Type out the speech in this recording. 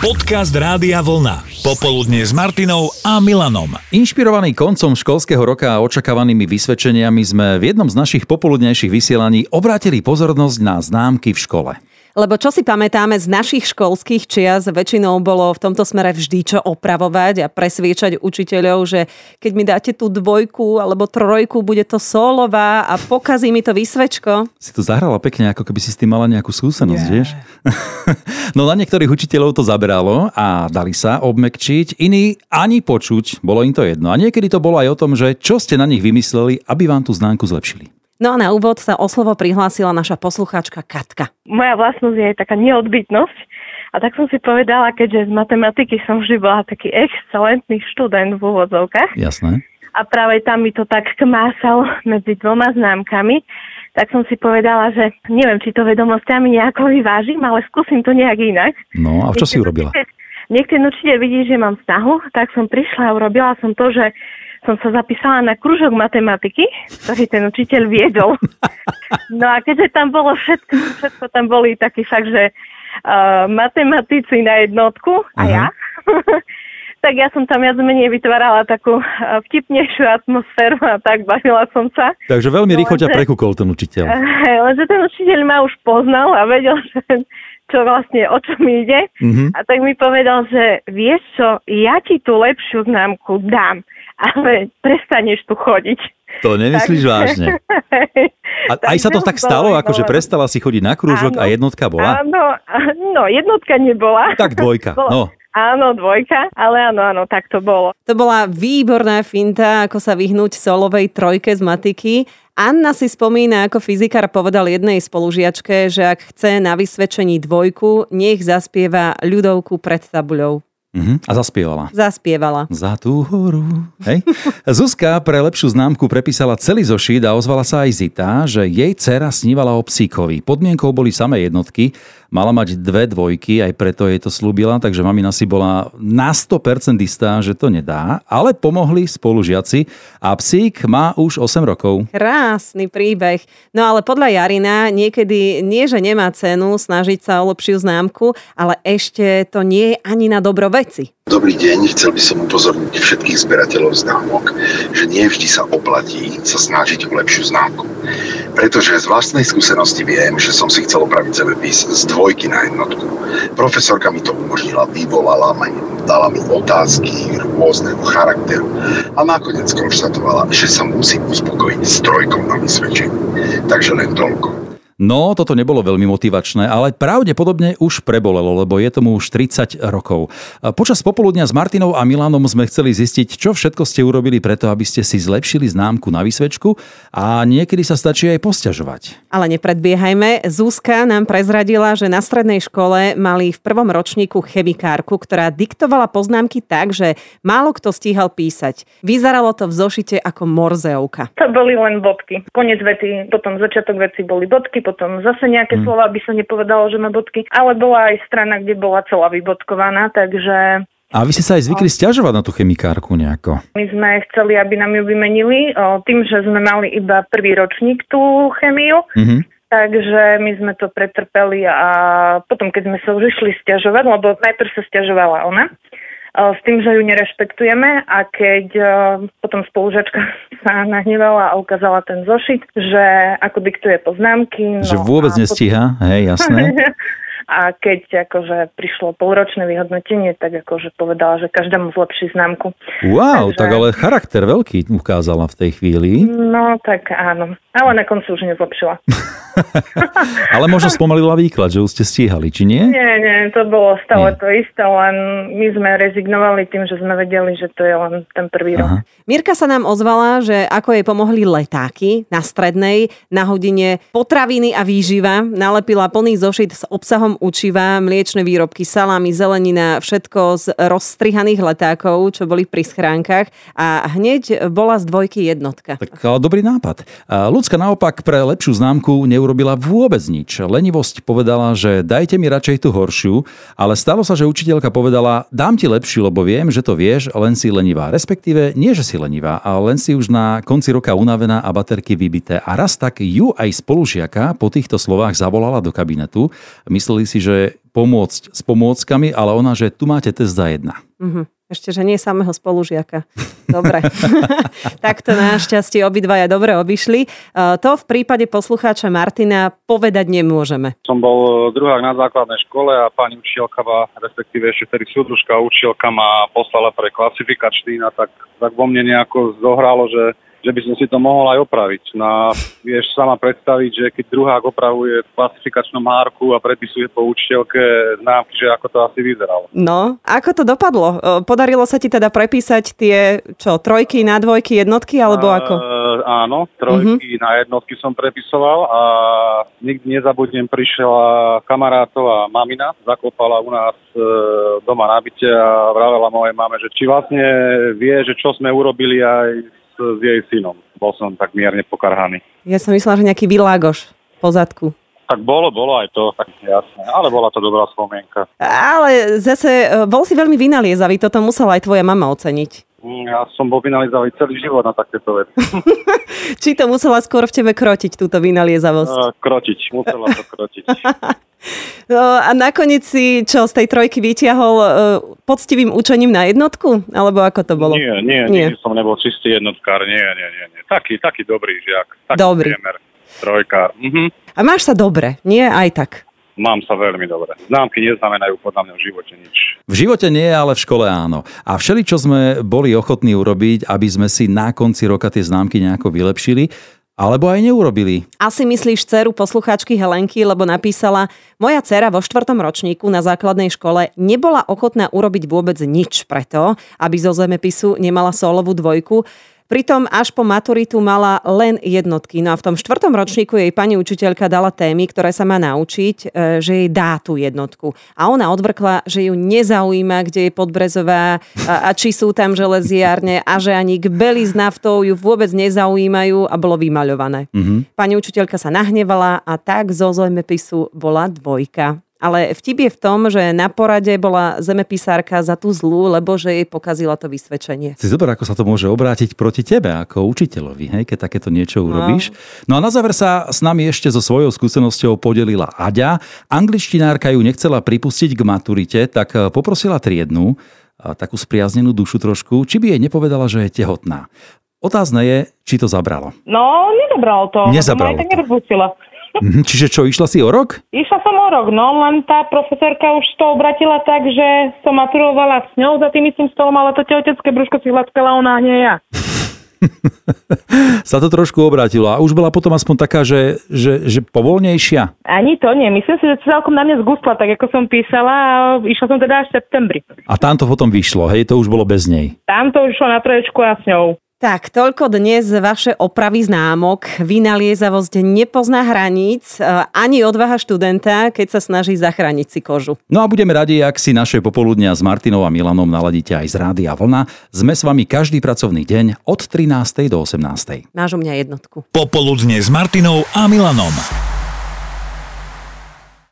Podcast Rádia Vlna. Popoludne s Martinou a Milanom. Inšpirovaný koncom školského roka a očakávanými vysvedčeniami sme v jednom z našich popoludnejších vysielaní obrátili pozornosť na známky v škole. Lebo čo si pamätáme z našich školských čias, väčšinou bolo v tomto smere vždy čo opravovať a presviečať učiteľov, že keď mi dáte tú dvojku alebo trojku, bude to solová a pokazí mi to vysvečko. Si to zahrala pekne, ako keby si s tým mala nejakú skúsenosť, yeah. vieš? no na niektorých učiteľov to zaberalo a dali sa obmekčiť, iní ani počuť, bolo im to jedno. A niekedy to bolo aj o tom, že čo ste na nich vymysleli, aby vám tú známku zlepšili. No a na úvod sa o slovo prihlásila naša poslucháčka Katka. Moja vlastnosť je taká neodbytnosť. A tak som si povedala, keďže z matematiky som vždy bola taký excelentný študent v úvodzovkách. Jasné. A práve tam mi to tak kmásal medzi dvoma známkami, tak som si povedala, že neviem, či to vedomosťami nejako vyvážim, ale skúsim to nejak inak. No a čo si urobila? Niekto určite vidí, že mám snahu, tak som prišla a urobila som to, že som sa zapísala na kružok matematiky, ktorý ten učiteľ viedol. No a keďže tam bolo všetko, všetko tam boli takí fakt, že uh, matematici na jednotku a ja, tak ja som tam viac menej vytvárala takú vtipnejšiu atmosféru a tak bavila som sa. Takže veľmi rýchlo ťa prekúkol ten učiteľ. Lenže ten učiteľ ma už poznal a vedel, že čo vlastne, o čo mi ide. Mm-hmm. A tak mi povedal, že vieš čo, ja ti tú lepšiu známku dám ale prestaneš tu chodiť. To nemyslíš tak... vážne? A aj sa to tak stalo, ako že prestala si chodiť na krúžok áno, a jednotka bola? Áno, no jednotka nebola. Tak dvojka, no. Áno, dvojka, ale áno, áno, tak to bolo. To bola výborná finta, ako sa vyhnúť solovej trojke z matiky. Anna si spomína, ako fyzikár povedal jednej spolužiačke, že ak chce na vysvedčení dvojku, nech zaspieva ľudovku pred tabuľou. Uh-huh. A zaspievala. Zaspievala. Za tú horu. Hej. Zuzka pre lepšiu známku prepísala celý zošit a ozvala sa aj Zita, že jej dcera snívala o psíkovi. Podmienkou boli samé jednotky, mala mať dve dvojky, aj preto jej to slúbila, takže mamina si bola na 100% istá, že to nedá, ale pomohli spolužiaci a psík má už 8 rokov. Krásny príbeh. No ale podľa Jarina niekedy nie, že nemá cenu snažiť sa o lepšiu známku, ale ešte to nie je ani na dobro veci. Dobrý deň, chcel by som upozorniť všetkých zberateľov známok, že nie vždy sa oplatí sa snažiť o lepšiu známku. Pretože z vlastnej skúsenosti viem, že som si chcel opraviť zemepis z dvojky na jednotku. Profesorka mi to umožnila, vyvolala ma, dala mi otázky rôzneho charakteru a nakoniec konštatovala, že sa musím uspokojiť s trojkou na vysvedčení. Takže len toľko. No, toto nebolo veľmi motivačné, ale pravdepodobne už prebolelo, lebo je tomu už 30 rokov. Počas popoludňa s Martinou a Milanom sme chceli zistiť, čo všetko ste urobili preto, aby ste si zlepšili známku na vysvečku a niekedy sa stačí aj posťažovať. Ale nepredbiehajme. Zúska nám prezradila, že na strednej škole mali v prvom ročníku chemikárku, ktorá diktovala poznámky tak, že málo kto stíhal písať. Vyzeralo to v zošite ako morzeovka. To boli len bodky. Konec vety, potom začiatok veci boli bodky, potom zase nejaké hmm. slova by sa nepovedalo, že má bodky, ale bola aj strana, kde bola celá vybodkovaná, takže a vy ste sa aj zvykli stiažovať na tú chemikárku nejako? My sme chceli, aby nám ju vymenili tým, že sme mali iba prvý ročník tú chemiu. Mm-hmm. Takže my sme to pretrpeli a potom, keď sme sa už išli stiažovať, lebo najprv sa stiažovala ona, s tým, že ju nerešpektujeme a keď potom spolužačka sa nahnevala a ukázala ten zošit, že ako diktuje poznámky. No že vôbec nestíha, hej, jasné. A keď akože prišlo polročné vyhodnotenie, tak akože povedala, že každému zlepší známku. Wow, Takže... tak ale charakter veľký ukázala v tej chvíli. No, tak áno. Ale na konci už nezlepšila. ale možno spomalila výklad, že už ste stíhali, či nie? Nie, nie, to bolo stále nie. to isté, len my sme rezignovali tým, že sme vedeli, že to je len ten prvý Aha. rok. Mirka sa nám ozvala, že ako jej pomohli letáky na strednej, na hodine potraviny a výživa, nalepila plný zošit s obsahom učiva, mliečne výrobky, salámy, zelenina, všetko z rozstrihaných letákov, čo boli pri schránkach a hneď bola z dvojky jednotka. Tak dobrý nápad. Ľudská naopak pre lepšiu známku neurobila vôbec nič. Lenivosť povedala, že dajte mi radšej tú horšiu, ale stalo sa, že učiteľka povedala, dám ti lepšiu, lebo viem, že to vieš, len si lenivá. Respektíve nie, že si lenivá, ale len si už na konci roka unavená a baterky vybité. A raz tak ju aj spolužiaka po týchto slovách zavolala do kabinetu. Mysleli si, že pomôcť s pomôckami, ale ona, že tu máte test za jedna. Mhm. Ešte, že nie samého spolužiaka. Dobre. tak to našťastie obidvaja dobre obišli. E, to v prípade poslucháča Martina povedať nemôžeme. Som bol druhák na základnej škole a pani učiteľka, respektíve ešte vtedy súdružka učiteľka ma poslala pre klasifikačný a tak, tak vo mne nejako zohralo, že že by som si to mohol aj opraviť. No, vieš sama predstaviť, že keď druhák opravuje v klasifikačnom hárku a prepisuje po učiteľke známky, že ako to asi vyzeralo. No, ako to dopadlo? Podarilo sa ti teda prepísať tie, čo, trojky na dvojky, jednotky, alebo ako? Uh, áno, trojky uh-huh. na jednotky som prepisoval a nikdy nezabudnem, prišla kamarátová mamina, zakopala u nás uh, doma na byte a vravela mojej mame, že či vlastne vie, že čo sme urobili aj s jej synom. Bol som tak mierne pokarhaný. Ja som myslela, že nejaký vylágoš po zadku. Tak bolo, bolo aj to, tak jasné. Ale bola to dobrá spomienka. Ale zase e, bol si veľmi vynaliezavý, toto musela aj tvoja mama oceniť. Ja som bol vynaliezavý celý život na takéto veci. Či to musela skôr v tebe krotiť, túto vynaliezavosť? Uh, krotiť, musela to krotiť. no, a nakoniec si čo z tej trojky vyťahol uh, poctivým učením na jednotku? Alebo ako to bolo? Nie, nie, nie. som nebol čistý jednotkár, nie, nie, nie. nie. Taký, taký dobrý žiak. Taký dobrý. Priemer, trojkár. Mhm. A máš sa dobre, nie aj tak? Mám sa veľmi dobre. Známky neznamenajú podľa mňa v živote nič. V živote nie, ale v škole áno. A všeli, čo sme boli ochotní urobiť, aby sme si na konci roka tie známky nejako vylepšili, alebo aj neurobili. Asi myslíš dceru poslucháčky Helenky, lebo napísala, moja dcera vo štvrtom ročníku na základnej škole nebola ochotná urobiť vôbec nič preto, aby zo zemepisu nemala solovú dvojku. Pritom až po maturitu mala len jednotky. No a v tom štvrtom ročníku jej pani učiteľka dala témy, ktoré sa má naučiť, e, že jej dá tú jednotku. A ona odvrkla, že ju nezaujíma, kde je Podbrezová a, či sú tam železiárne a že ani k beli s naftou ju vôbec nezaujímajú a bolo vymaľované. Mm-hmm. Pani učiteľka sa nahnevala a tak zo zemepisu bola dvojka. Ale vtip je v tom, že na porade bola zemepisárka za tú zlú, lebo že jej pokazila to vysvedčenie. Si zober, ako sa to môže obrátiť proti tebe ako učiteľovi, hej, keď takéto niečo urobíš. No. no a na záver sa s nami ešte so svojou skúsenosťou podelila Aďa. Angličtinárka ju nechcela pripustiť k maturite, tak eh, poprosila triednu, takú spriaznenú dušu trošku, či by jej nepovedala, že je tehotná. Otázne je, či to zabralo. No, nezabralo to. Nezabralo to. Mhm, čiže čo, išla si o rok? Išla som o rok, no len tá profesorka už to obratila tak, že som maturovala s ňou za tým istým stolom, ale to tehotenské brúško si hladkala ona, nie ja. sa to trošku obrátilo a už bola potom aspoň taká, že, že, že povolnejšia? Ani to nie. Myslím si, že celkom na mňa zgustla, tak ako som písala a išla som teda až v septembri. A tam to potom vyšlo, hej? To už bolo bez nej. Tam to už šlo na troječku a s ňou. Tak, toľko dnes vaše opravy známok. Vynaliezavosť nepozná hraníc, e, ani odvaha študenta, keď sa snaží zachrániť si kožu. No a budeme radi, ak si naše popoludnia s Martinou a Milanom naladíte aj z Rádia Vlna. Sme s vami každý pracovný deň od 13. do 18. Máš u mňa jednotku. Popoludne s Martinou a Milanom.